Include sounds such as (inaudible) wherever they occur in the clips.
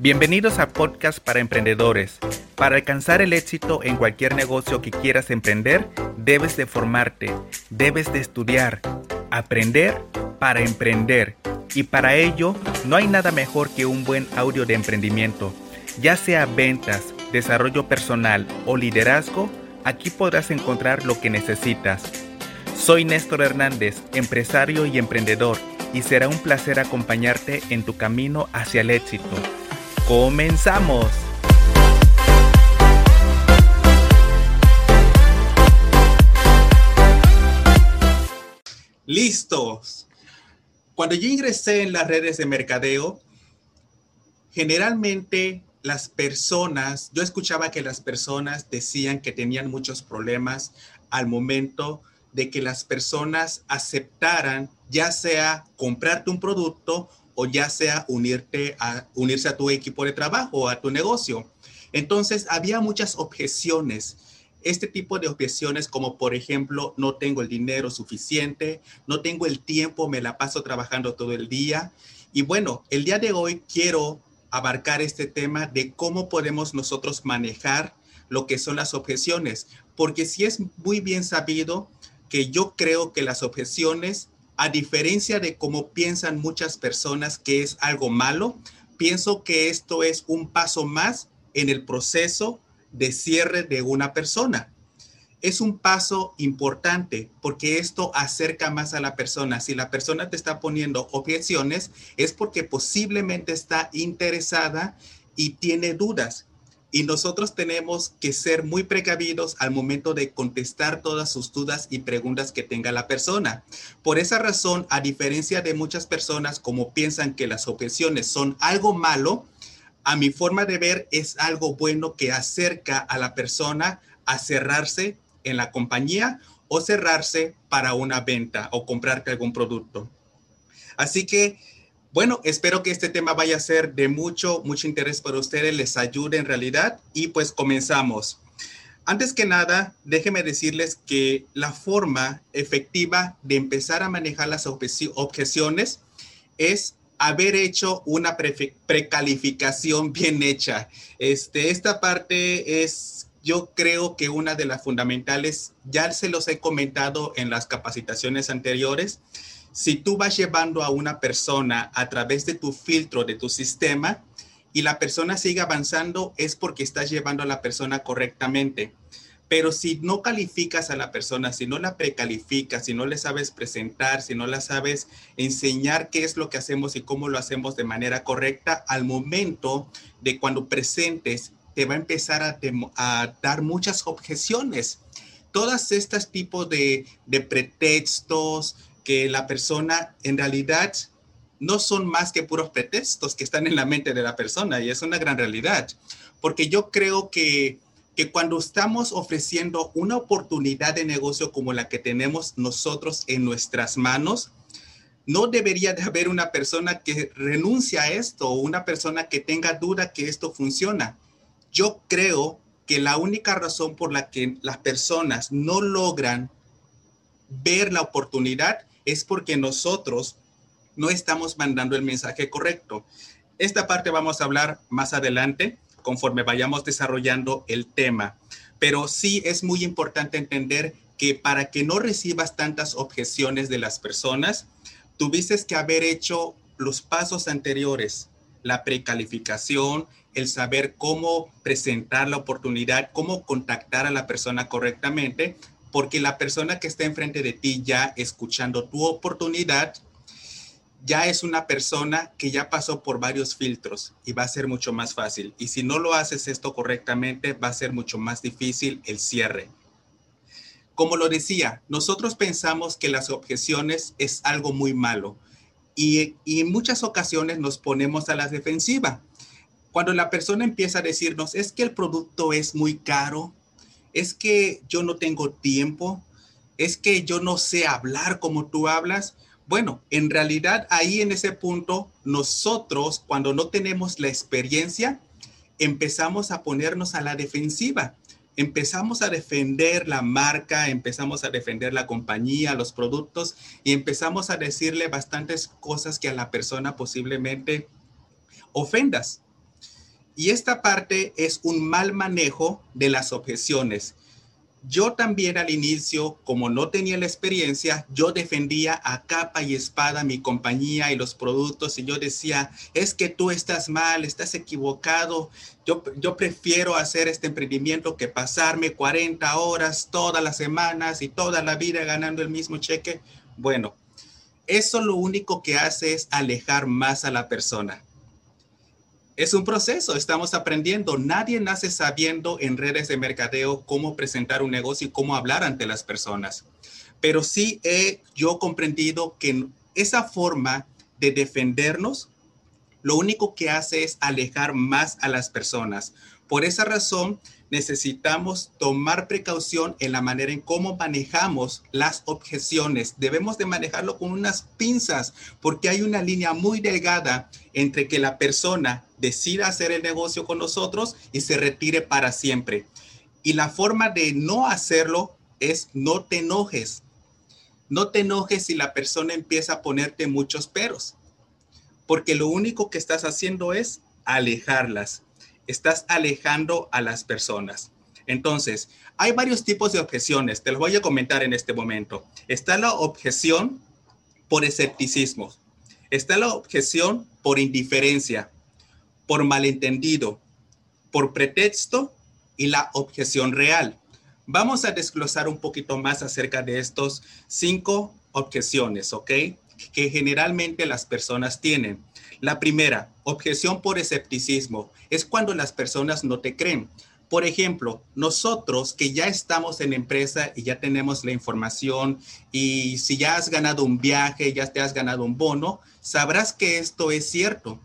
Bienvenidos a Podcast para Emprendedores. Para alcanzar el éxito en cualquier negocio que quieras emprender, debes de formarte, debes de estudiar, aprender para emprender. Y para ello, no hay nada mejor que un buen audio de emprendimiento. Ya sea ventas, desarrollo personal o liderazgo, aquí podrás encontrar lo que necesitas. Soy Néstor Hernández, empresario y emprendedor, y será un placer acompañarte en tu camino hacia el éxito. ¡Comenzamos! Listos. Cuando yo ingresé en las redes de mercadeo, generalmente las personas, yo escuchaba que las personas decían que tenían muchos problemas al momento de que las personas aceptaran ya sea comprarte un producto o ya sea unirte a, unirse a tu equipo de trabajo o a tu negocio. Entonces, había muchas objeciones. Este tipo de objeciones como por ejemplo, no tengo el dinero suficiente, no tengo el tiempo, me la paso trabajando todo el día. Y bueno, el día de hoy quiero abarcar este tema de cómo podemos nosotros manejar lo que son las objeciones, porque si es muy bien sabido que yo creo que las objeciones a diferencia de cómo piensan muchas personas que es algo malo, pienso que esto es un paso más en el proceso de cierre de una persona. Es un paso importante porque esto acerca más a la persona. Si la persona te está poniendo objeciones, es porque posiblemente está interesada y tiene dudas. Y nosotros tenemos que ser muy precavidos al momento de contestar todas sus dudas y preguntas que tenga la persona. Por esa razón, a diferencia de muchas personas como piensan que las objeciones son algo malo, a mi forma de ver es algo bueno que acerca a la persona a cerrarse en la compañía o cerrarse para una venta o comprarte algún producto. Así que bueno, espero que este tema vaya a ser de mucho, mucho interés para ustedes, les ayude en realidad y pues comenzamos. Antes que nada, déjenme decirles que la forma efectiva de empezar a manejar las objeciones es haber hecho una precalificación bien hecha. Este, esta parte es, yo creo que una de las fundamentales, ya se los he comentado en las capacitaciones anteriores, si tú vas llevando a una persona a través de tu filtro, de tu sistema, y la persona sigue avanzando, es porque estás llevando a la persona correctamente. Pero si no calificas a la persona, si no la precalificas, si no le sabes presentar, si no la sabes enseñar qué es lo que hacemos y cómo lo hacemos de manera correcta, al momento de cuando presentes, te va a empezar a, dar muchas objeciones. Todas estas tipos de, de pretextos, que la persona en realidad no son más que puros pretextos que están en la mente de la persona y es una gran realidad, porque yo creo que, que cuando estamos ofreciendo una oportunidad de negocio como la que tenemos nosotros en nuestras manos, no debería de haber una persona que renuncie a esto o una persona que tenga duda que esto funciona. Yo creo que la única razón por la que las personas no logran ver la oportunidad es porque nosotros no estamos mandando el mensaje correcto. Esta parte vamos a hablar más adelante conforme vayamos desarrollando el tema, pero sí es muy importante entender que para que no recibas tantas objeciones de las personas, tuviste que haber hecho los pasos anteriores, la precalificación, el saber cómo presentar la oportunidad, cómo contactar a la persona correctamente porque la persona que está enfrente de ti ya escuchando tu oportunidad, ya es una persona que ya pasó por varios filtros y va a ser mucho más fácil. Y si no lo haces esto correctamente, va a ser mucho más difícil el cierre. Como lo decía, nosotros pensamos que las objeciones es algo muy malo y, y en muchas ocasiones nos ponemos a la defensiva. Cuando la persona empieza a decirnos, es que el producto es muy caro, es que yo no tengo tiempo, es que yo no sé hablar como tú hablas. Bueno, en realidad ahí en ese punto, nosotros cuando no tenemos la experiencia, empezamos a ponernos a la defensiva. Empezamos a defender la marca, empezamos a defender la compañía, los productos y empezamos a decirle bastantes cosas que a la persona posiblemente ofendas. Y esta parte es un mal manejo de las objeciones. Yo también al inicio, como no tenía la experiencia, yo defendía a capa y espada mi compañía y los productos y yo decía, es que tú estás mal, estás equivocado, yo, prefiero hacer este emprendimiento que pasarme 40 horas todas las semanas y toda la vida ganando el mismo cheque. Bueno, eso lo único que hace es alejar más a la persona es un proceso, estamos aprendiendo. Nadie nace sabiendo en redes de mercadeo cómo presentar un negocio y cómo hablar ante las personas. Pero sí he yo comprendido que esa forma de defendernos, lo único que hace es alejar más a las personas. Por esa razón, necesitamos tomar precaución en la manera en cómo manejamos las objeciones. Debemos de manejarlo con unas pinzas porque hay una línea muy delgada entre que la persona decida hacer el negocio con nosotros y se retire para siempre. Y la forma de no hacerlo es no te enojes. No te enojes si la persona empieza a ponerte muchos peros, porque lo único que estás haciendo es alejarlas estás alejando a las personas. Entonces, hay varios tipos de objeciones, te los voy a comentar en este momento. Está la objeción por escepticismo, está la objeción por indiferencia, por malentendido, por pretexto y la objeción real. Vamos a desglosar un poquito más acerca de estos cinco objeciones, ¿ok? Que generalmente las personas tienen. La primera, objeción por escepticismo, es cuando las personas no te creen. Por ejemplo, nosotros que ya estamos en empresa y ya tenemos la información y si ya has ganado un viaje, ya te has ganado un bono, sabrás que esto es cierto.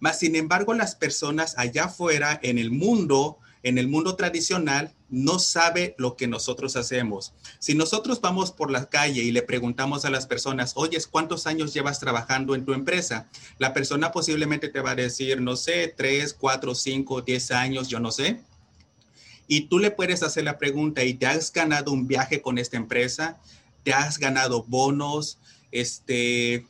Mas, sin embargo, las personas allá afuera en el mundo en el mundo tradicional no sabe lo que nosotros hacemos. Si nosotros vamos por la calle y le preguntamos a las personas, oyes, ¿cuántos años llevas trabajando en tu empresa? La persona posiblemente te va a decir, no sé, tres, cuatro, cinco, diez años, yo no sé. Y tú le puedes hacer la pregunta, ¿y te has ganado un viaje con esta empresa? ¿Te has ganado bonos? Este,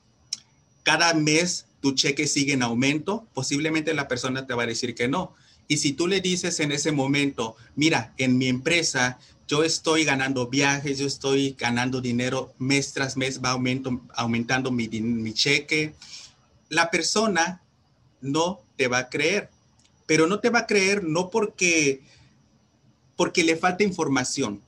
cada mes tu cheque sigue en aumento. Posiblemente la persona te va a decir que no y si tú le dices en ese momento, mira, en mi empresa yo estoy ganando viajes, yo estoy ganando dinero mes tras mes, va aumentando mi, mi cheque, la persona no te va a creer. Pero no te va a creer no porque, porque le falta información,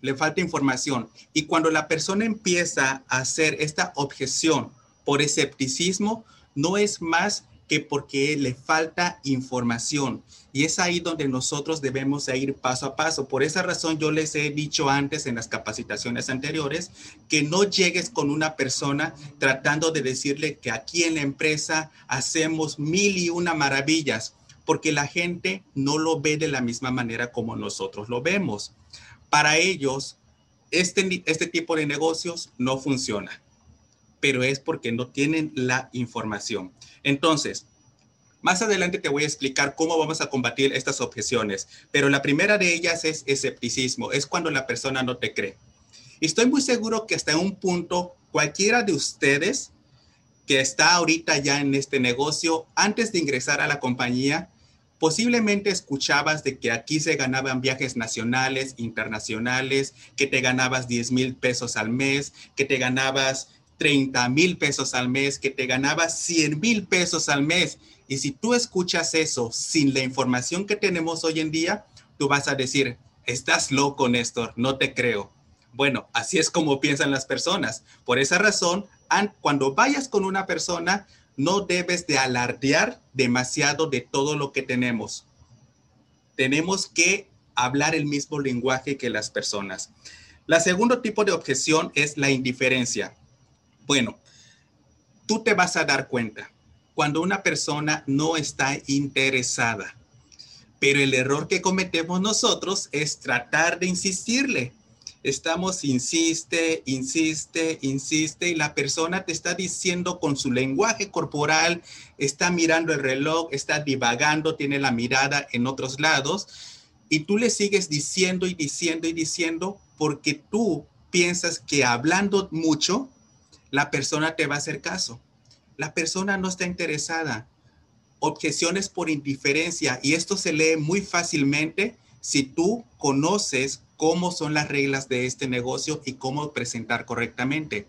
le falta información. Y cuando la persona empieza a hacer esta objeción por escepticismo, no es más que porque le falta información. Y es ahí donde nosotros debemos ir paso a paso. Por esa razón yo les he dicho antes en las capacitaciones anteriores que no llegues con una persona tratando de decirle que aquí en la empresa hacemos mil y una maravillas, porque la gente no lo ve de la misma manera como nosotros lo vemos. Para ellos, este, este tipo de negocios no funciona, pero es porque no tienen la información. Entonces, más adelante te voy a explicar cómo vamos a combatir estas objeciones, pero la primera de ellas es escepticismo, es cuando la persona no te cree. Y estoy muy seguro que hasta un punto cualquiera de ustedes que está ahorita ya en este negocio, antes de ingresar a la compañía, posiblemente escuchabas de que aquí se ganaban viajes nacionales, internacionales, que te ganabas 10 mil pesos al mes, que te ganabas 30 mil pesos al mes, que te ganabas 100 mil pesos al mes. Y si tú escuchas eso sin la información que tenemos hoy en día, tú vas a decir, estás loco, Néstor, no te creo. Bueno, así es como piensan las personas. Por esa razón, cuando vayas con una persona, no debes de alardear demasiado de todo lo que tenemos. Tenemos que hablar el mismo lenguaje que las personas. La segundo tipo de objeción es la indiferencia. Bueno, tú te vas a dar cuenta cuando una persona no está interesada. Pero el error que cometemos nosotros es tratar de insistirle. Estamos, insiste, insiste, insiste, y la persona te está diciendo con su lenguaje corporal, está mirando el reloj, está divagando, tiene la mirada en otros lados, y tú le sigues diciendo y diciendo y diciendo porque tú piensas que hablando mucho la persona te va a hacer caso. La persona no está interesada. objeciones por indiferencia y esto se lee muy fácilmente si tú conoces cómo son las reglas de este negocio y cómo presentar correctamente.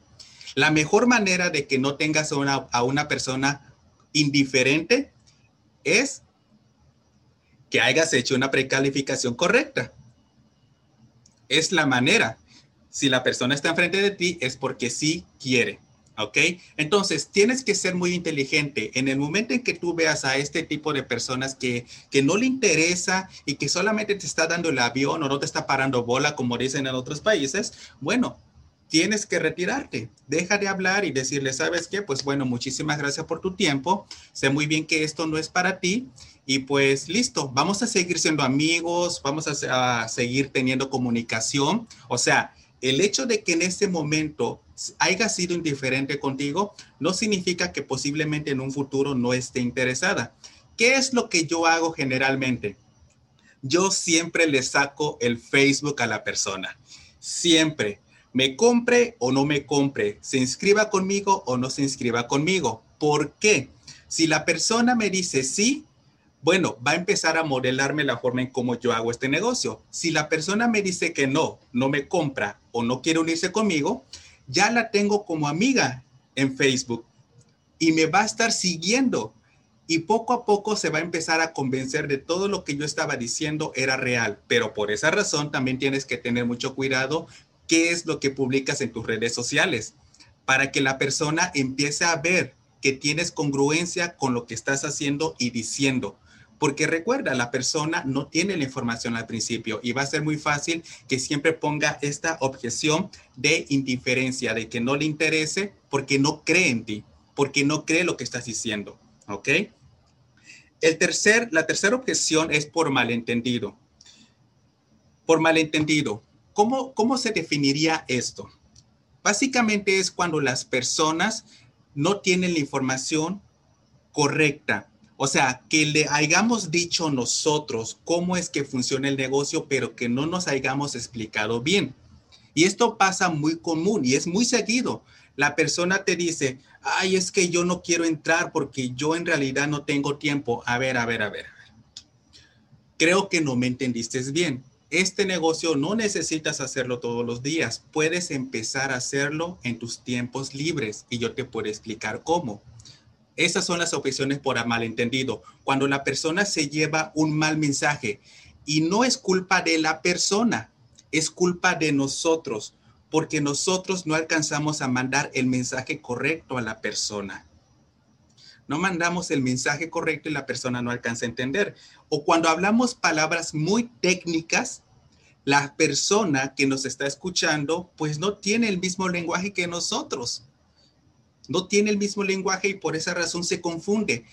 La mejor manera de que no tengas a una, a una persona indiferente es que hayas hecho una precalificación correcta. Es la manera. Si la persona está enfrente de ti es porque sí quiere. ¿Ok? Entonces, tienes que ser muy inteligente. En el momento en que tú veas a este tipo de personas que, que no le interesa y que solamente te está dando el avión o no te está parando bola, como dicen en otros países, bueno, tienes que retirarte. Deja de hablar y decirle, ¿sabes qué? Pues bueno, muchísimas gracias por tu tiempo. Sé muy bien que esto no es para ti. Y pues listo, vamos a seguir siendo amigos, vamos a, a seguir teniendo comunicación. O sea, el hecho de que en este momento haya sido indiferente contigo no significa que posiblemente en un futuro no esté interesada. ¿Qué es lo que yo hago generalmente? Yo siempre le saco el Facebook a la persona. Siempre. Me compre o no me compre. Se inscriba conmigo o no se inscriba conmigo. ¿Por qué? Si la persona me dice sí, bueno, va a empezar a modelarme la forma en cómo yo hago este negocio. Si la persona me dice que no, no me compra o no quiere unirse conmigo, ya la tengo como amiga en Facebook y me va a estar siguiendo y poco a poco se va a empezar a convencer de todo lo que yo estaba diciendo era real. Pero por esa razón también tienes que tener mucho cuidado qué es lo que publicas en tus redes sociales para que la persona empiece a ver que tienes congruencia con lo que estás haciendo y diciendo. Porque recuerda, la persona no tiene la información al principio y va a ser muy fácil que siempre ponga esta objeción de indiferencia, de que no le interese porque no cree en ti, porque no cree lo que estás diciendo. ¿Ok? El tercer, la tercera objeción es por malentendido. Por malentendido. ¿Cómo, ¿Cómo se definiría esto? Básicamente es cuando las personas no tienen la información correcta o sea, que le hayamos dicho nosotros cómo es que funciona el negocio, pero que no nos hayamos explicado bien. Y esto pasa muy común y es muy seguido. La persona te dice, ay, es que yo no quiero entrar porque yo en realidad no tengo tiempo. A ver, a ver, a ver. Creo que no me entendiste bien. Este negocio no necesitas hacerlo todos los días. Puedes empezar a hacerlo en tus tiempos libres y yo te puedo explicar cómo. Esas son las objeciones por malentendido. Cuando la persona se lleva un mal mensaje y no es culpa de la persona, es culpa de nosotros, porque nosotros no alcanzamos a mandar el mensaje correcto a la persona. No mandamos el mensaje correcto y la persona no alcanza a entender. O cuando hablamos palabras muy técnicas, la persona que nos está escuchando pues no tiene el mismo lenguaje que nosotros no tiene el mismo lenguaje y por esa razón se confunde.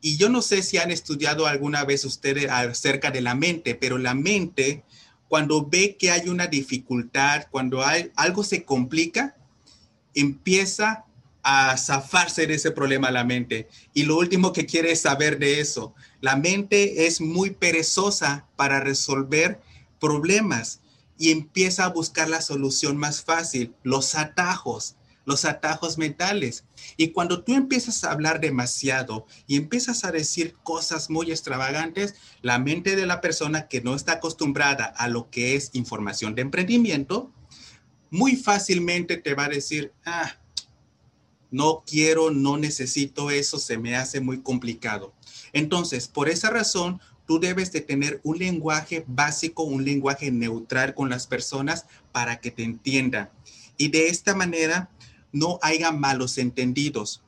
Y yo no sé si han estudiado alguna vez ustedes acerca de la mente, pero la mente, cuando ve que hay una dificultad, cuando hay, algo se complica, empieza a zafarse de ese problema la mente. Y lo último que quiere es saber de eso. La mente es muy perezosa para resolver problemas y empieza a buscar la solución más fácil, los atajos los atajos mentales. Y cuando tú empiezas a hablar demasiado y empiezas a decir cosas muy extravagantes, la mente de la persona que no está acostumbrada a lo que es información de emprendimiento, muy fácilmente te va a decir, ah, no quiero, no necesito eso, se me hace muy complicado. Entonces, por esa razón, tú debes de tener un lenguaje básico, un lenguaje neutral con las personas para que te entiendan. Y de esta manera, no haya malos entendidos.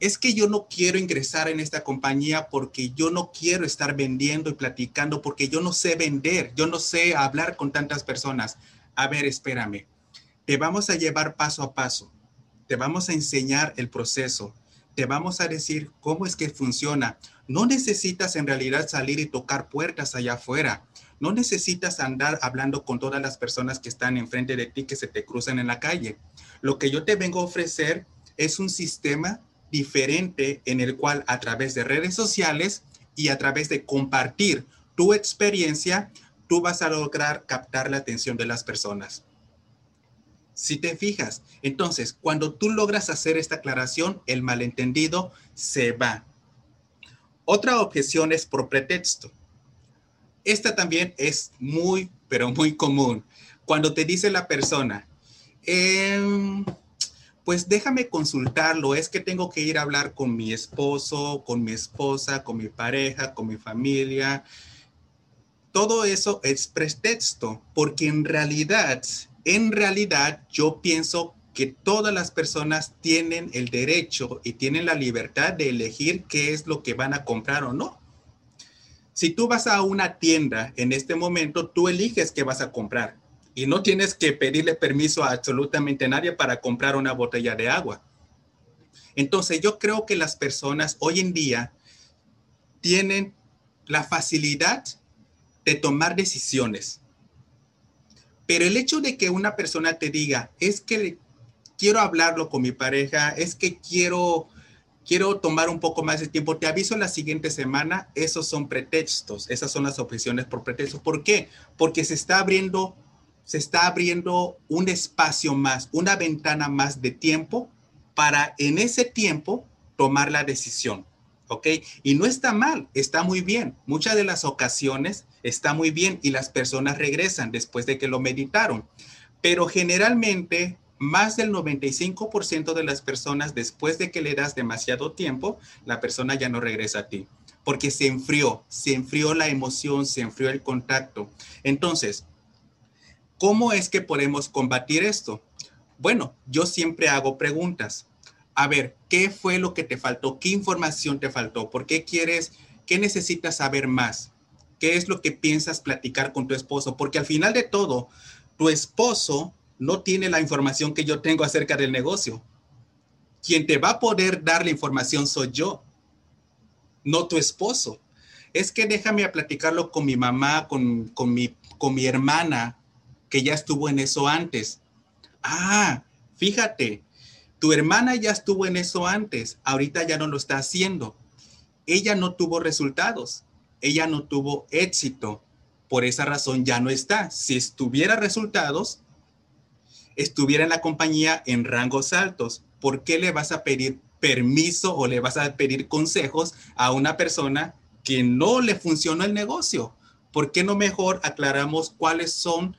Es que yo no quiero ingresar en esta compañía porque yo no quiero estar vendiendo y platicando porque yo no sé vender, yo no sé hablar con tantas personas. A ver, espérame. Te vamos a llevar paso a paso. Te vamos a enseñar el proceso. Te vamos a decir cómo es que funciona. No necesitas en realidad salir y tocar puertas allá afuera. No necesitas andar hablando con todas las personas que están enfrente de ti que se te cruzan en la calle. Lo que yo te vengo a ofrecer es un sistema diferente en el cual a través de redes sociales y a través de compartir tu experiencia, tú vas a lograr captar la atención de las personas. Si te fijas, entonces, cuando tú logras hacer esta aclaración, el malentendido se va. Otra objeción es por pretexto. Esta también es muy, pero muy común. Cuando te dice la persona, em, pues déjame consultarlo, es que tengo que ir a hablar con mi esposo, con mi esposa, con mi pareja, con mi familia. Todo eso es pretexto, porque en realidad, en realidad yo pienso que todas las personas tienen el derecho y tienen la libertad de elegir qué es lo que van a comprar o no. Si tú vas a una tienda en este momento, tú eliges qué vas a comprar y no tienes que pedirle permiso a absolutamente nadie para comprar una botella de agua. Entonces yo creo que las personas hoy en día tienen la facilidad de tomar decisiones. Pero el hecho de que una persona te diga, es que quiero hablarlo con mi pareja, es que quiero quiero tomar un poco más de tiempo, te aviso la siguiente semana, esos son pretextos, esas son las objeciones por pretexto. ¿Por qué? Porque se está abriendo, se está abriendo un espacio más, una ventana más de tiempo para en ese tiempo tomar la decisión. ¿Ok? Y no está mal, está muy bien. Muchas de las ocasiones está muy bien y las personas regresan después de que lo meditaron. Pero generalmente más del 95% de las personas, después de que le das demasiado tiempo, la persona ya no regresa a ti, porque se enfrió, se enfrió la emoción, se enfrió el contacto. Entonces, ¿cómo es que podemos combatir esto? Bueno, yo siempre hago preguntas. A ver, ¿qué fue lo que te faltó? ¿Qué información te faltó? ¿Por qué quieres, qué necesitas saber más? ¿Qué es lo que piensas platicar con tu esposo? Porque al final de todo, tu esposo no tiene la información que yo tengo acerca del negocio. Quien te va a poder dar la información soy yo, no tu esposo. Es que déjame a platicarlo con mi mamá, con, con, mi, con mi hermana, que ya estuvo en eso antes. Ah, fíjate, tu hermana ya estuvo en eso antes, ahorita ya no lo está haciendo. Ella no tuvo resultados, ella no tuvo éxito, por esa razón ya no está. Si estuviera resultados, estuviera en la compañía en rangos altos. ¿Por qué le vas a pedir permiso o le vas a pedir consejos a una persona que no le funcionó el negocio? ¿Por qué no mejor aclaramos cuáles son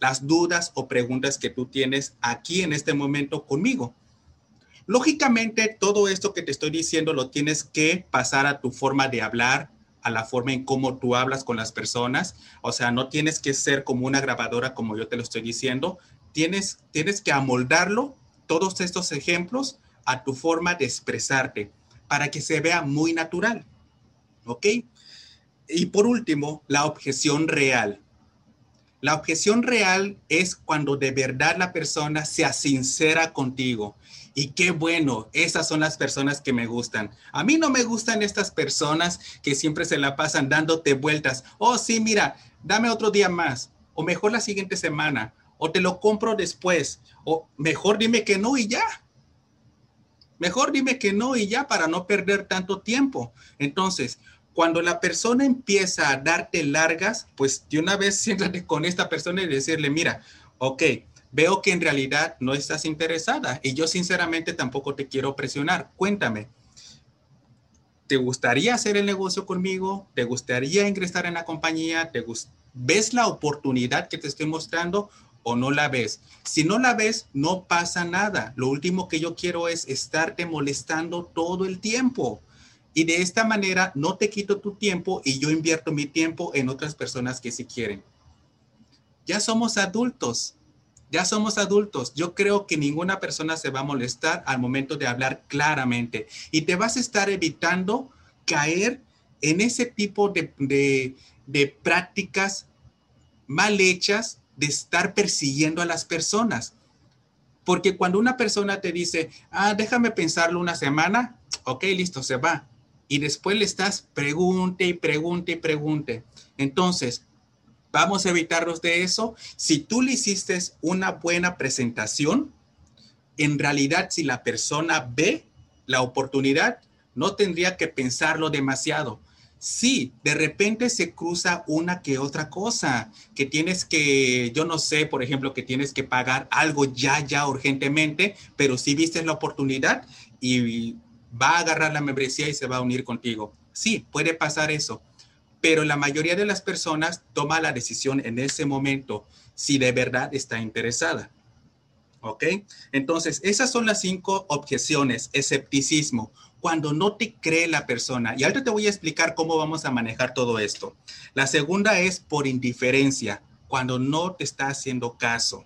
las dudas o preguntas que tú tienes aquí en este momento conmigo? Lógicamente, todo esto que te estoy diciendo lo tienes que pasar a tu forma de hablar, a la forma en cómo tú hablas con las personas. O sea, no tienes que ser como una grabadora como yo te lo estoy diciendo, tienes, tienes que amoldarlo, todos estos ejemplos, a tu forma de expresarte para que se vea muy natural. ¿Ok? Y por último, la objeción real. La objeción real es cuando de verdad la persona sea sincera contigo. Y qué bueno, esas son las personas que me gustan. A mí no me gustan estas personas que siempre se la pasan dándote vueltas. Oh, sí, mira, dame otro día más. O mejor la siguiente semana o te lo compro después, o mejor dime que no y ya. Mejor dime que no y ya para no perder tanto tiempo. Entonces, cuando la persona empieza a darte largas, pues de una vez (laughs) siéntate con esta persona y decirle, mira, ok, veo que en realidad no estás interesada y yo sinceramente tampoco te quiero presionar. Cuéntame, ¿te gustaría hacer el negocio conmigo? ¿Te gustaría ingresar en la compañía? ¿Te ¿Ves la oportunidad que te estoy mostrando o no la ves. Si no la ves, no pasa nada. Lo último que yo quiero es estarte molestando todo el tiempo. Y de esta manera no te quito tu tiempo y yo invierto mi tiempo en otras personas que sí quieren. Ya somos adultos. Ya somos adultos. Yo creo que ninguna persona se va a molestar al momento de hablar claramente. Y te vas a estar evitando caer en ese tipo de, de, de prácticas mal hechas de estar persiguiendo a las personas. Porque cuando una persona te dice, ah, déjame pensarlo una semana, ok, listo, se va. Y después le estás pregunte y pregunte y pregunte. Entonces, vamos a evitarnos de eso. Si tú le hiciste una buena presentación, en realidad si la persona ve la oportunidad, no tendría que pensarlo demasiado Sí, de repente se cruza una que otra cosa, que tienes que, yo no sé, por ejemplo, que tienes que pagar algo ya, ya urgentemente, pero si viste la oportunidad y va a agarrar la membresía y se va a unir contigo. Sí, puede pasar eso, pero la mayoría de las personas toma la decisión en ese momento si de verdad está interesada. ¿Ok? Entonces, esas son las cinco objeciones. Escepticismo, cuando no te cree la persona. Y ahorita te voy a explicar cómo vamos a manejar todo esto. La segunda es por indiferencia, cuando no te está haciendo caso.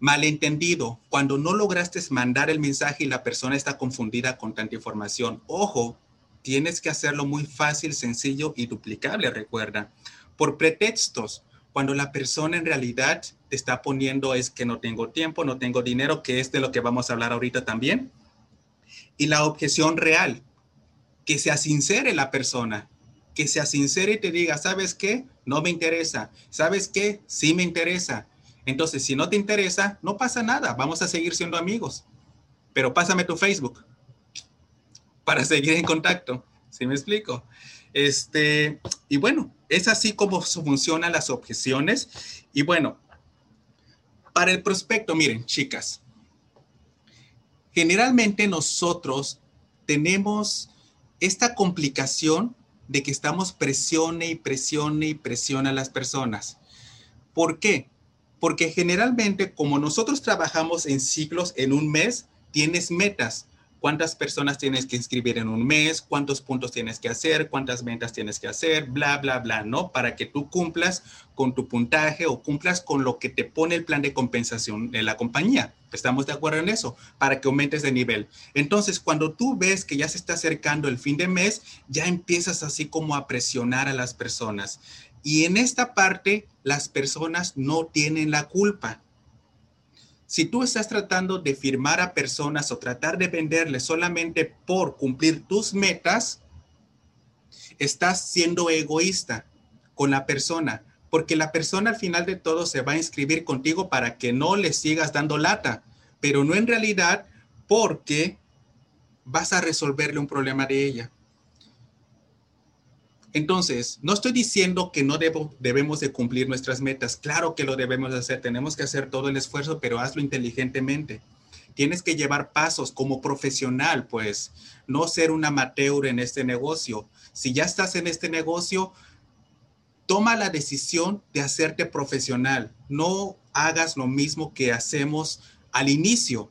Malentendido, cuando no lograste mandar el mensaje y la persona está confundida con tanta información. Ojo, tienes que hacerlo muy fácil, sencillo y duplicable, recuerda. Por pretextos, cuando la persona en realidad te está poniendo es que no tengo tiempo, no tengo dinero, que es de lo que vamos a hablar ahorita también. Y la objeción real, que sea sincere la persona, que sea sincera y te diga, ¿sabes qué? No me interesa. ¿Sabes qué? Sí me interesa. Entonces, si no te interesa, no pasa nada, vamos a seguir siendo amigos. Pero pásame tu Facebook para seguir en contacto. ¿Sí me explico? Este, y bueno, es así como funcionan las objeciones. Y bueno, para el prospecto, miren, chicas, generalmente nosotros tenemos esta complicación de que estamos presione y presione y presione a las personas. ¿Por qué? Porque generalmente, como nosotros trabajamos en ciclos en un mes, tienes metas. ¿Cuántas personas tienes que inscribir en un mes? ¿Cuántos puntos tienes que hacer? ¿Cuántas ventas tienes que hacer? Bla, bla, bla, ¿no? Para que tú cumplas con tu puntaje o cumplas con lo que te pone el plan de compensación de la compañía. ¿Estamos de acuerdo en eso? Para que aumentes de nivel. Entonces, cuando tú ves que ya se está acercando el fin de mes, ya empiezas así como a presionar a las personas. Y en esta parte, las personas no tienen la culpa. Si tú estás tratando de firmar a personas o tratar de venderles solamente por cumplir tus metas, estás siendo egoísta con la persona, porque la persona al final de todo se va a inscribir contigo para que no le sigas dando lata, pero no en realidad porque vas a resolverle un problema de ella. Entonces, no estoy diciendo que no debemos de cumplir nuestras metas. Claro que lo debemos hacer. Tenemos que hacer todo el esfuerzo, pero hazlo inteligentemente. Tienes que llevar pasos como profesional, pues, no ser un amateur en este negocio. Si ya estás en este negocio, toma la decisión de hacerte profesional. No hagas lo mismo que hacemos al inicio.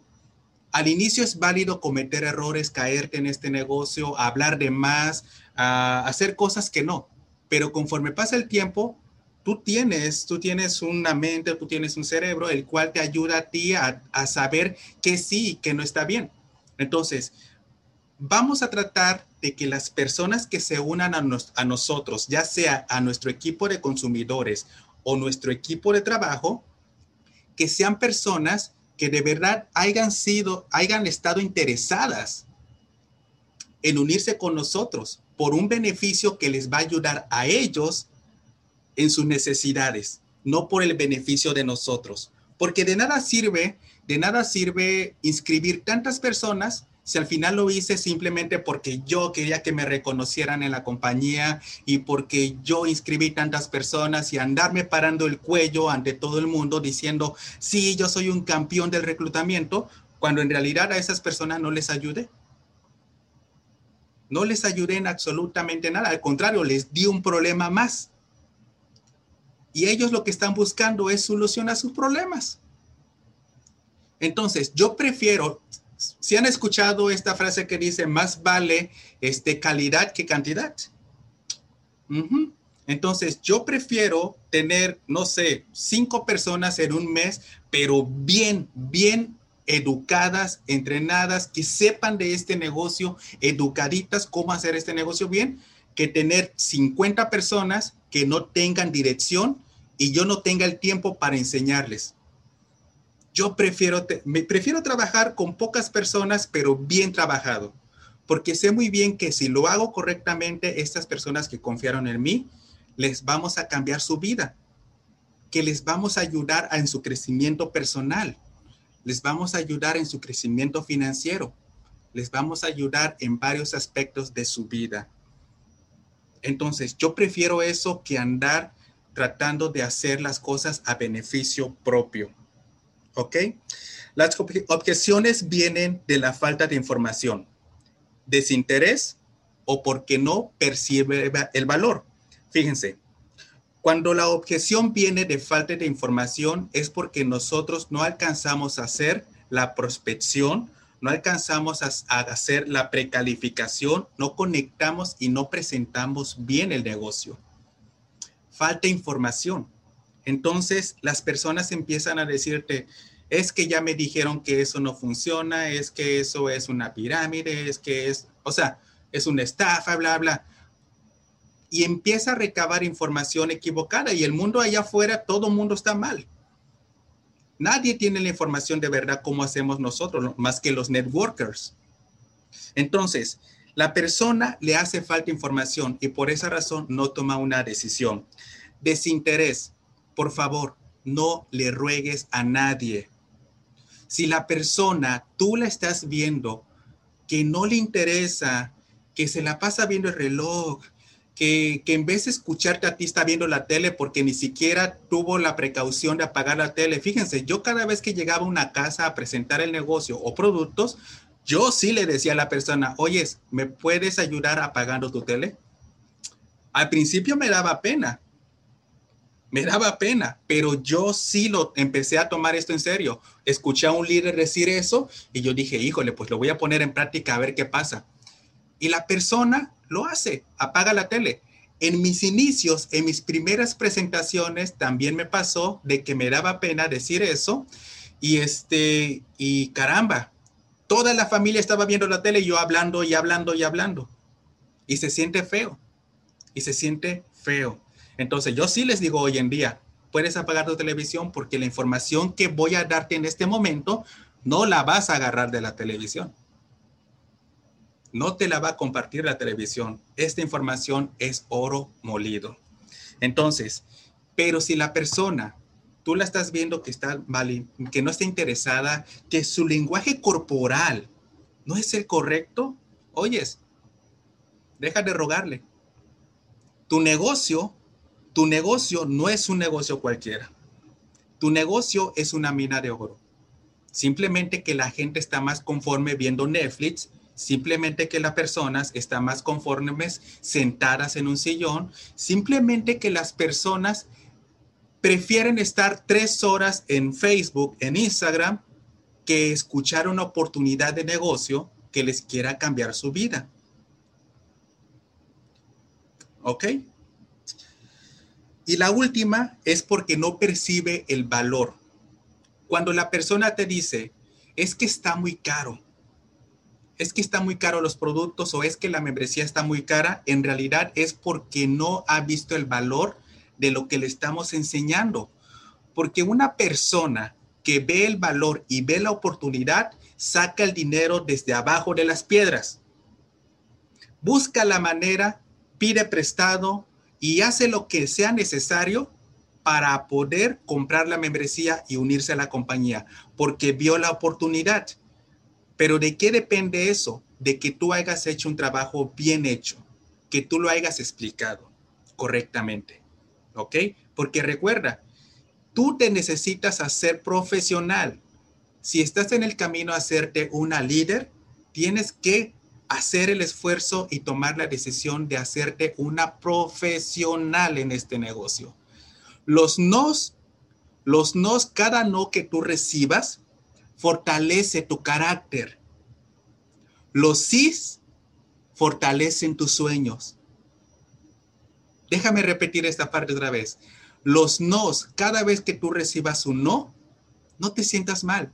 Al inicio es válido cometer errores, caerte en este negocio, hablar de más, a hacer cosas que no. Pero conforme pasa el tiempo, tú tienes, tú tienes una mente, tú tienes un cerebro, el cual te ayuda a ti a, saber que sí y que no está bien. Entonces, vamos a tratar de que las personas que se unan a, a nosotros, ya sea a nuestro equipo de consumidores o nuestro equipo de trabajo, que sean personas que de verdad hayan sido, hayan estado interesadas en unirse con nosotros por un beneficio que les va a ayudar a ellos en sus necesidades, no por el beneficio de nosotros. Porque de nada sirve, de nada sirve inscribir tantas personas si al final lo hice simplemente porque yo quería que me reconocieran en la compañía y porque yo inscribí tantas personas y andarme parando el cuello ante todo el mundo diciendo, sí, yo soy un campeón del reclutamiento, cuando en realidad a esas personas no les ayude. No les ayudé en absolutamente nada, al contrario, les di un problema más. Y ellos lo que están buscando es solucionar sus problemas. Entonces, yo prefiero, si han escuchado esta frase que dice, más vale este, calidad que cantidad. Entonces, yo prefiero tener, no sé, cinco personas en un mes, pero bien, bien educadas, entrenadas, que sepan de este negocio, educaditas cómo hacer este negocio bien, que tener 50 personas que no tengan dirección y yo no tenga el tiempo para enseñarles. Yo prefiero, me prefiero trabajar con pocas personas, pero bien trabajado, porque sé muy bien que si lo hago correctamente, estas personas que confiaron en mí, les vamos a cambiar su vida, que les vamos a ayudar en su crecimiento personal les vamos a ayudar en su crecimiento financiero, les vamos a ayudar en varios aspectos de su vida. Entonces, yo prefiero eso que andar tratando de hacer las cosas a beneficio propio. ¿Ok? Las objeciones vienen de la falta de información, desinterés o porque no percibe el valor. Fíjense, cuando la objeción viene de falta de información es porque nosotros no alcanzamos a hacer la prospección, no alcanzamos a, hacer la precalificación, no conectamos y no presentamos bien el negocio. Falta información. Entonces las personas empiezan a decirte, es que ya me dijeron que eso no funciona, es que eso es una pirámide, es que es, o sea, es una estafa, bla, bla y empieza a recabar información equivocada y el mundo allá afuera, todo mundo está mal. Nadie tiene la información de verdad como hacemos nosotros, más que los networkers. Entonces, la persona le hace falta información y por esa razón no toma una decisión. Desinterés, por favor, no le ruegues a nadie. Si la persona, tú la estás viendo, que no le interesa, que se la pasa viendo el reloj, que, en vez de escucharte a ti está viendo la tele porque ni siquiera tuvo la precaución de apagar la tele. Fíjense, yo cada vez que llegaba a una casa a presentar el negocio o productos, yo sí le decía a la persona, oye, ¿me puedes ayudar apagando tu tele? Al principio me daba pena, me daba pena, pero yo sí lo empecé a tomar esto en serio. Escuché a un líder decir eso y yo dije, híjole, pues lo voy a poner en práctica a ver qué pasa. Y la persona lo hace, apaga la tele. En mis inicios, en mis primeras presentaciones, también me pasó de que me daba pena decir eso. Y este, y caramba, toda la familia estaba viendo la tele y yo hablando y hablando y hablando. Y se siente feo. Y se siente feo. Entonces, yo sí les digo hoy en día, puedes apagar tu televisión porque la información que voy a darte en este momento no la vas a agarrar de la televisión no te la va a compartir la televisión. Esta información es oro molido. Entonces, pero si la persona, tú la estás viendo que está mal, que no está interesada, que su lenguaje corporal no es el correcto, oyes, deja de rogarle. Tu negocio, tu negocio no es un negocio cualquiera. Tu negocio es una mina de oro. Simplemente que la gente está más conforme viendo Netflix simplemente que las personas están más conformes sentadas en un sillón, simplemente que las personas prefieren estar tres horas en Facebook, en Instagram, que escuchar una oportunidad de negocio que les quiera cambiar su vida. ¿Ok? Y la última es porque no percibe el valor. Cuando la persona te dice, es que está muy caro, es que está muy caro los productos o es que la membresía está muy cara, en realidad es porque no ha visto el valor de lo que le estamos enseñando. Porque una persona que ve el valor y ve la oportunidad, saca el dinero desde abajo de las piedras. Busca la manera, pide prestado y hace lo que sea necesario para poder comprar la membresía y unirse a la compañía, porque vio la oportunidad. Pero ¿de qué depende eso? De que tú hayas hecho un trabajo bien hecho, que tú lo hayas explicado correctamente. ¿Ok? Porque recuerda, tú te necesitas hacer profesional. Si estás en el camino a hacerte una líder, tienes que hacer el esfuerzo y tomar la decisión de hacerte una profesional en este negocio. Los nos, los nos, cada no que tú recibas, fortalece tu carácter. Los sís fortalecen tus sueños. Déjame repetir esta parte otra vez. Los nos, cada vez que tú recibas un no, no te sientas mal.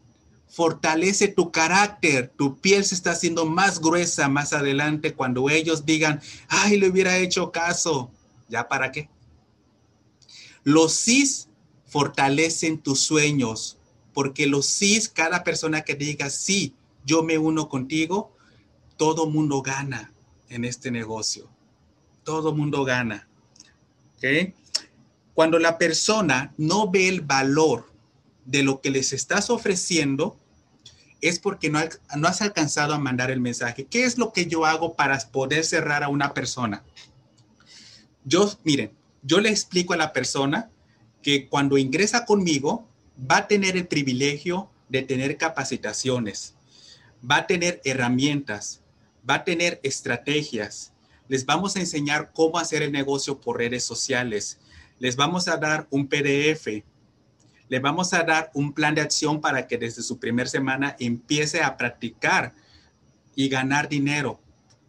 Fortalece tu carácter. Tu piel se está haciendo más gruesa más adelante cuando ellos digan, ay, le hubiera hecho caso. ¿Ya para qué? Los sís fortalecen tus sueños porque los sí, cada persona que diga sí, yo me uno contigo, todo mundo gana en este negocio. Todo mundo gana. ¿Okay? Cuando la persona no ve el valor de lo que les estás ofreciendo, es porque no, no has alcanzado a mandar el mensaje. ¿Qué es lo que yo hago para poder cerrar a una persona? Yo, miren, yo le explico a la persona que cuando ingresa conmigo, va a tener el privilegio de tener capacitaciones, va a tener herramientas, va a tener estrategias, les vamos a enseñar cómo hacer el negocio por redes sociales. Les vamos a dar un PDF. Les vamos a dar un plan de acción para que desde su primera semana empiece a practicar y ganar dinero.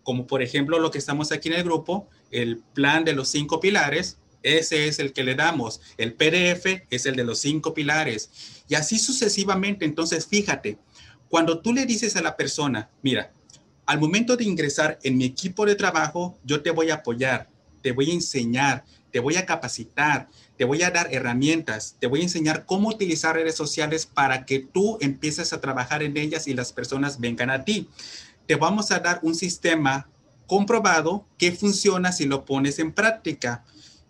Como por ejemplo lo que estamos aquí en el grupo, el plan de los cinco pilares, ese es el que le damos. El PDF es el de los cinco pilares. Y así sucesivamente. Entonces, fíjate, cuando tú le dices a la persona, mira, al momento de ingresar en mi equipo de trabajo, yo te voy a apoyar, te voy a enseñar, te voy a capacitar, te voy a dar herramientas, te voy a enseñar cómo utilizar redes sociales para que tú empieces a trabajar en ellas y las personas vengan a ti. Te vamos a dar un sistema comprobado que funciona si lo pones en práctica.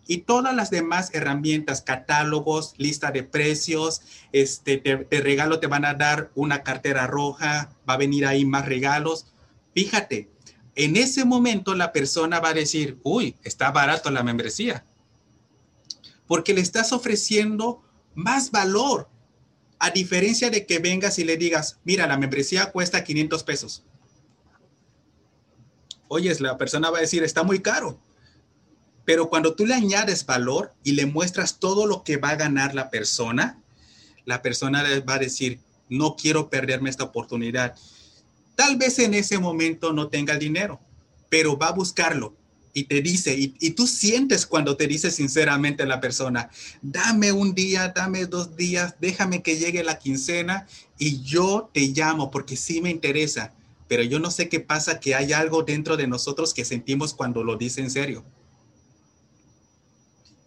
Y todas las demás herramientas, catálogos, lista de precios, este, te, regalo te van a dar una cartera roja, va a venir ahí más regalos Fíjate, en ese momento la persona va a decir, uy, está barato la membresía, porque le estás ofreciendo más valor, a diferencia de que vengas y le digas, mira, la membresía cuesta 500 pesos. Oyes, la persona va a decir, está muy caro. Pero cuando tú le añades valor y le muestras todo lo que va a ganar la persona, la persona va a decir, no quiero perderme esta oportunidad. Tal vez en ese momento no tenga el dinero, pero va a buscarlo y te dice, y, tú sientes cuando te dice sinceramente la persona, dame un día, dame dos días, déjame que llegue la quincena y yo te llamo porque sí me interesa, pero yo no sé qué pasa, que hay algo dentro de nosotros que sentimos cuando lo dice en serio.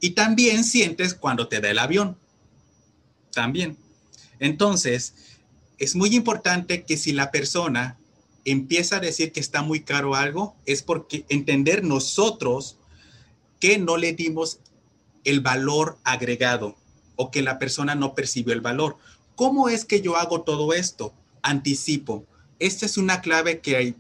Y también sientes cuando te da el avión. También. Entonces, es muy importante que si la persona empieza a decir que está muy caro algo, es porque entender nosotros que no le dimos el valor agregado o que la persona no percibió el valor. ¿Cómo es que yo hago todo esto? Anticipo. Esta es una clave que hay.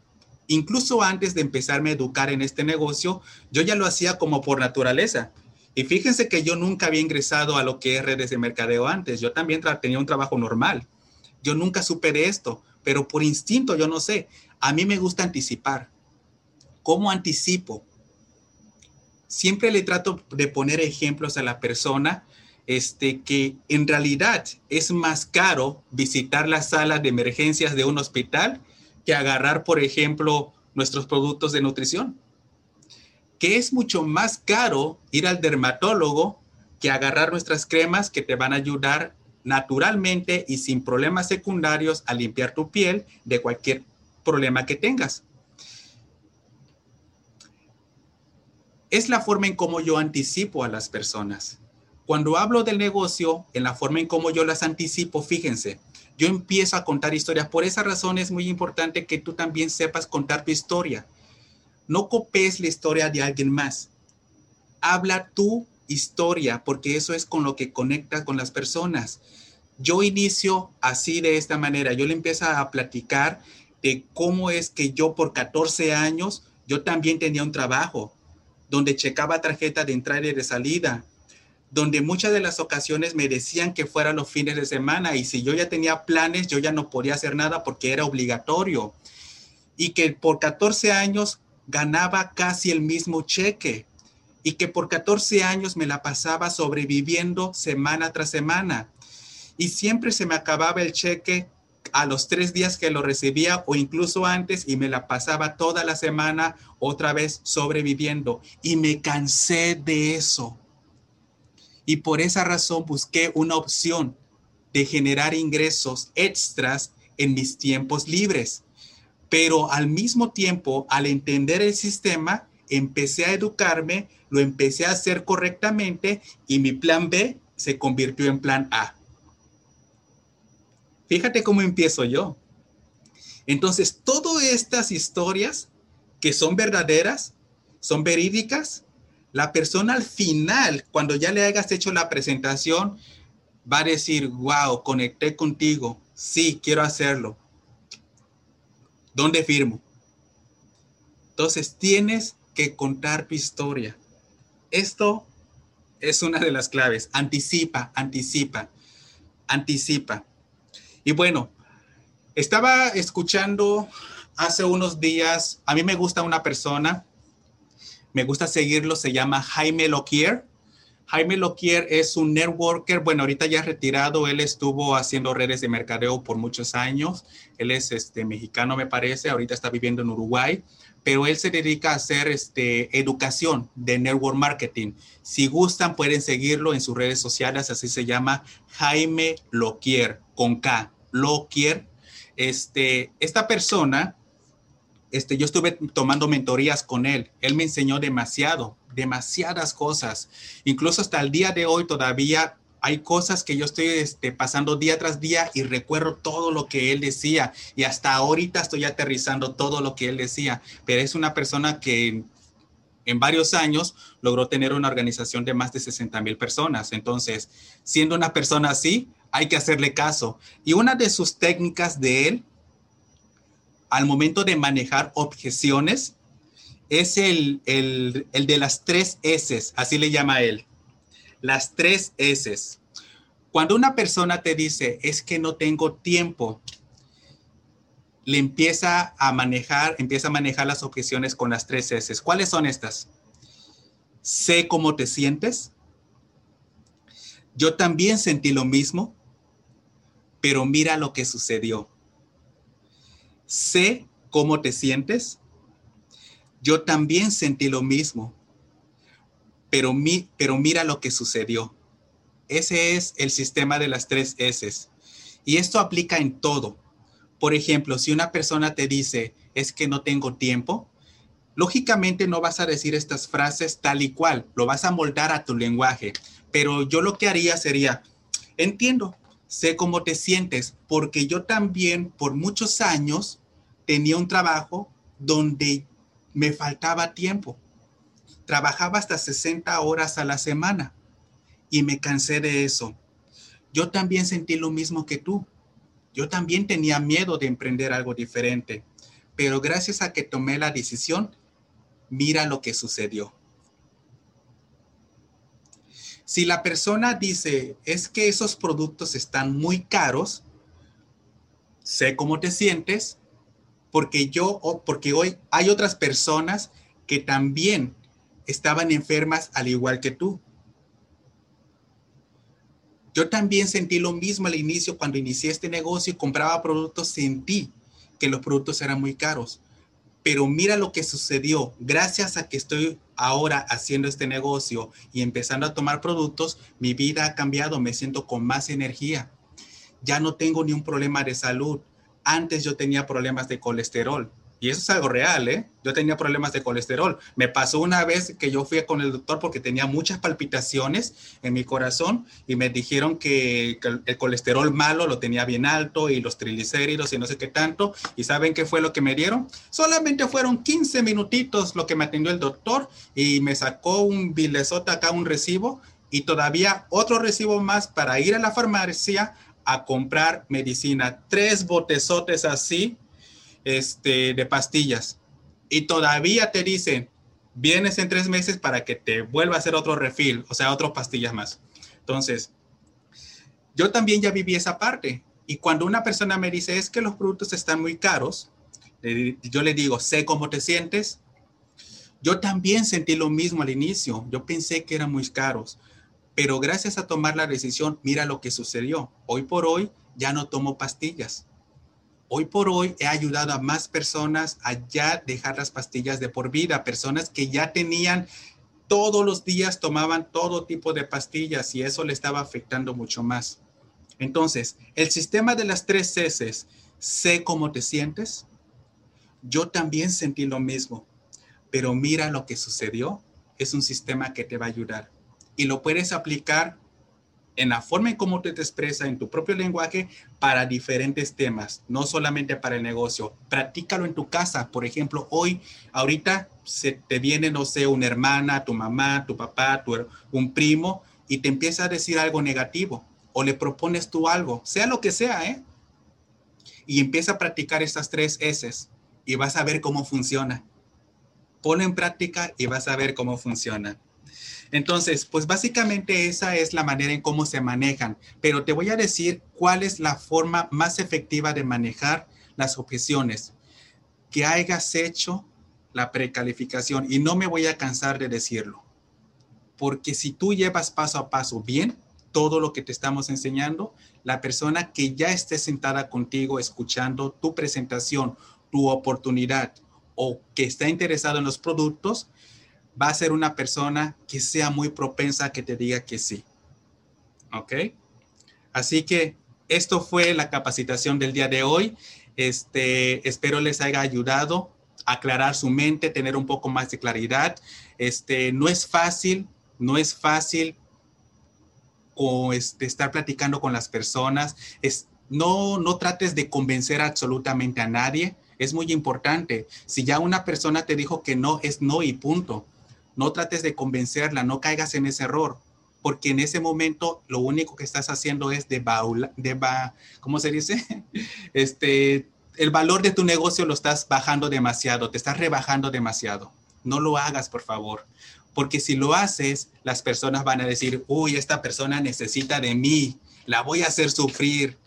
Incluso antes de empezarme a educar en este negocio, yo ya lo hacía como por naturaleza. Y fíjense que yo nunca había ingresado a lo que es redes de mercadeo antes. Yo también tenía un trabajo normal. Yo nunca supe de esto, pero por instinto, yo no sé. A mí me gusta anticipar. ¿Cómo anticipo? Siempre le trato de poner ejemplos a la persona este, que en realidad es más caro visitar la sala de emergencias de un hospital que agarrar, por ejemplo, nuestros productos de nutrición. Que es mucho más caro ir al dermatólogo que agarrar nuestras cremas que te van a ayudar naturalmente y sin problemas secundarios a limpiar tu piel de cualquier problema que tengas. Es la forma en cómo yo anticipo a las personas. Cuando hablo del negocio, en la forma en cómo yo las anticipo, fíjense, yo empiezo a contar historias. Por esa razón es muy importante que tú también sepas contar tu historia. No copies la historia de alguien más. Habla tu historia, porque eso es con lo que conectas con las personas. Yo inicio así de esta manera. Yo le empiezo a platicar de cómo es que yo por 14 años, yo también tenía un trabajo donde checaba tarjeta de entrada y de salida, donde muchas de las ocasiones me decían que fueran los fines de semana y si yo ya tenía planes, yo ya no podía hacer nada porque era obligatorio. Y que por 14 años ganaba casi el mismo cheque y que por 14 años me la pasaba sobreviviendo semana tras semana. Y siempre se me acababa el cheque a los tres días que lo recibía o incluso antes y me la pasaba toda la semana otra vez sobreviviendo. Y me cansé de eso. Y por esa razón busqué una opción de generar ingresos extras en mis tiempos libres. Pero al mismo tiempo, al entender el sistema, empecé a educarme, lo empecé a hacer correctamente y mi plan B se convirtió en plan A. Fíjate cómo empiezo yo. Entonces, todas estas historias que son verdaderas, son verídicas, la persona al final, cuando ya le hayas hecho la presentación, va a decir, wow, conecté contigo, sí, quiero hacerlo. ¿Dónde firmo? Entonces, tienes que contar tu historia. Esto es una de las claves. Anticipa, anticipa, anticipa. Y bueno, estaba escuchando hace unos días, a mí me gusta una persona me gusta seguirlo, se llama Jaime Loquier. Jaime Loquier es un networker, bueno, ahorita ya retirado, él estuvo haciendo redes de mercadeo por muchos años, él es este, mexicano me parece, ahorita está viviendo en Uruguay, pero él se dedica a hacer este, educación de network marketing. Si gustan, pueden seguirlo en sus redes sociales, así se llama Jaime Loquier, con K, Loquier. Este, esta persona, este, yo estuve tomando mentorías con él, él me enseñó demasiado, demasiadas cosas. Incluso hasta el día de hoy todavía hay cosas que yo estoy este, pasando día tras día y recuerdo todo lo que él decía y hasta ahorita estoy aterrizando todo lo que él decía, pero es una persona que en varios años logró tener una organización de más de 60 mil personas. Entonces, siendo una persona así, hay que hacerle caso. Y una de sus técnicas de él, al momento de manejar objeciones, es el, el, el de las tres S, así le llama él las tres S. Cuando una persona te dice, es que no tengo tiempo, le empieza a manejar, empieza a manejar las objeciones con las tres S. ¿Cuáles son estas? Sé cómo te sientes. Yo también sentí lo mismo, pero mira lo que sucedió. Sé cómo te sientes. Yo también sentí lo mismo, pero, mi, pero mira lo que sucedió. Ese es el sistema de las tres S. Y esto aplica en todo. Por ejemplo, si una persona te dice, es que no tengo tiempo, lógicamente no vas a decir estas frases tal y cual, lo vas a moldar a tu lenguaje. Pero yo lo que haría sería, entiendo, sé cómo te sientes, porque yo también por muchos años tenía un trabajo donde me faltaba tiempo trabajaba hasta 60 horas a la semana y me cansé de eso. Yo también sentí lo mismo que tú. Yo también tenía miedo de emprender algo diferente, pero gracias a que tomé la decisión, mira lo que sucedió. Si la persona dice, es que esos productos están muy caros, sé cómo te sientes, porque yo, porque hoy hay otras personas que también estaban enfermas al igual que tú. Yo también sentí lo mismo al inicio cuando inicié este negocio y compraba productos, sentí que los productos eran muy caros. Pero mira lo que sucedió. Gracias a que estoy ahora haciendo este negocio y empezando a tomar productos, mi vida ha cambiado, me siento con más energía. Ya no tengo ni un problema de salud. Antes yo tenía problemas de colesterol y eso es algo real, ¿eh? Yo tenía problemas de colesterol. Me pasó una vez que yo fui con el doctor porque tenía muchas palpitaciones en mi corazón y me dijeron que, el colesterol malo lo tenía bien alto y los triglicéridos y no sé qué tanto. ¿Y saben qué fue lo que me dieron? Solamente fueron 15 minutitos lo que me atendió el doctor y me sacó un bilesota acá, un recibo y todavía otro recibo más para ir a la farmacia a comprar medicina. Tres botezotes así este, de pastillas y todavía te dicen, vienes en tres meses para que te vuelva a hacer otro refill, o sea, otras pastillas más. Entonces, yo también ya viví esa parte. Y cuando una persona me dice, es que los productos están muy caros, yo le digo, sé cómo te sientes. Yo también sentí lo mismo al inicio. Yo pensé que eran muy caros. Pero gracias a tomar la decisión, mira lo que sucedió. Hoy por hoy ya no tomo pastillas hoy por hoy he ayudado a más personas a ya dejar las pastillas de por vida, personas que ya tenían todos los días tomaban todo tipo de pastillas y eso le estaba afectando mucho más. Entonces, el sistema de las tres S, sé cómo te sientes. Yo también sentí lo mismo, pero mira lo que sucedió. Es un sistema que te va a ayudar y lo puedes aplicar en la forma en cómo te, te expresas en tu propio lenguaje para diferentes temas, no solamente para el negocio. Practícalo en tu casa. Por ejemplo, hoy, ahorita se te viene, no sé, una hermana, tu mamá, tu papá, tu, un primo, y te empieza a decir algo negativo o le propones tú algo, sea lo que sea, ¿eh? Y empieza a practicar estas tres S y vas a ver cómo funciona. Ponlo en práctica y vas a ver cómo funciona. Entonces, pues básicamente esa es la manera en cómo se manejan, pero te voy a decir cuál es la forma más efectiva de manejar las objeciones. Que hayas hecho la precalificación y no me voy a cansar de decirlo. Porque si tú llevas paso a paso bien todo lo que te estamos enseñando, la persona que ya esté sentada contigo escuchando tu presentación, tu oportunidad o que está interesado en los productos, va a ser una persona que sea muy propensa a que te diga que sí. ¿Ok? Así que esto fue la capacitación del día de hoy. Este, espero les haya ayudado a aclarar su mente, tener un poco más de claridad. Este, no es fácil, no es fácil o este, estar platicando con las personas. Es, no, no trates de convencer absolutamente a nadie. Es muy importante. Si ya una persona te dijo que no, es no y punto. No trates de convencerla, no caigas en ese error, porque en ese momento lo único que estás haciendo es de, de ¿cómo se dice? (laughs) Este, el valor de tu negocio lo estás bajando demasiado, te estás rebajando demasiado. No lo hagas, por favor. Porque si lo haces, las personas van a decir, uy, esta persona necesita de mí, la voy a hacer sufrir,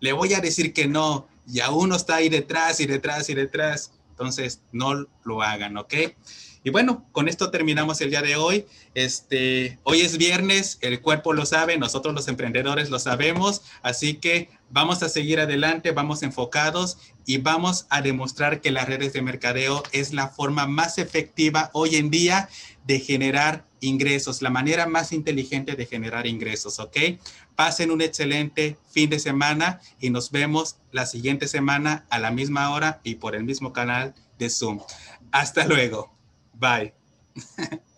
le voy a decir que no, y aún uno está ahí detrás y detrás y detrás. Entonces, no lo hagan, ¿ok? Y bueno, con esto terminamos el día de hoy. Este, hoy es viernes, el cuerpo lo sabe, nosotros los emprendedores lo sabemos, así que vamos a seguir adelante, vamos enfocados y vamos a demostrar que las redes de mercadeo es la forma más efectiva hoy en día de generar ingresos, la manera más inteligente de generar ingresos, ¿ok? Pasen un excelente fin de semana y nos vemos la siguiente semana a la misma hora y por el mismo canal de Zoom. Hasta luego. Bye. (laughs)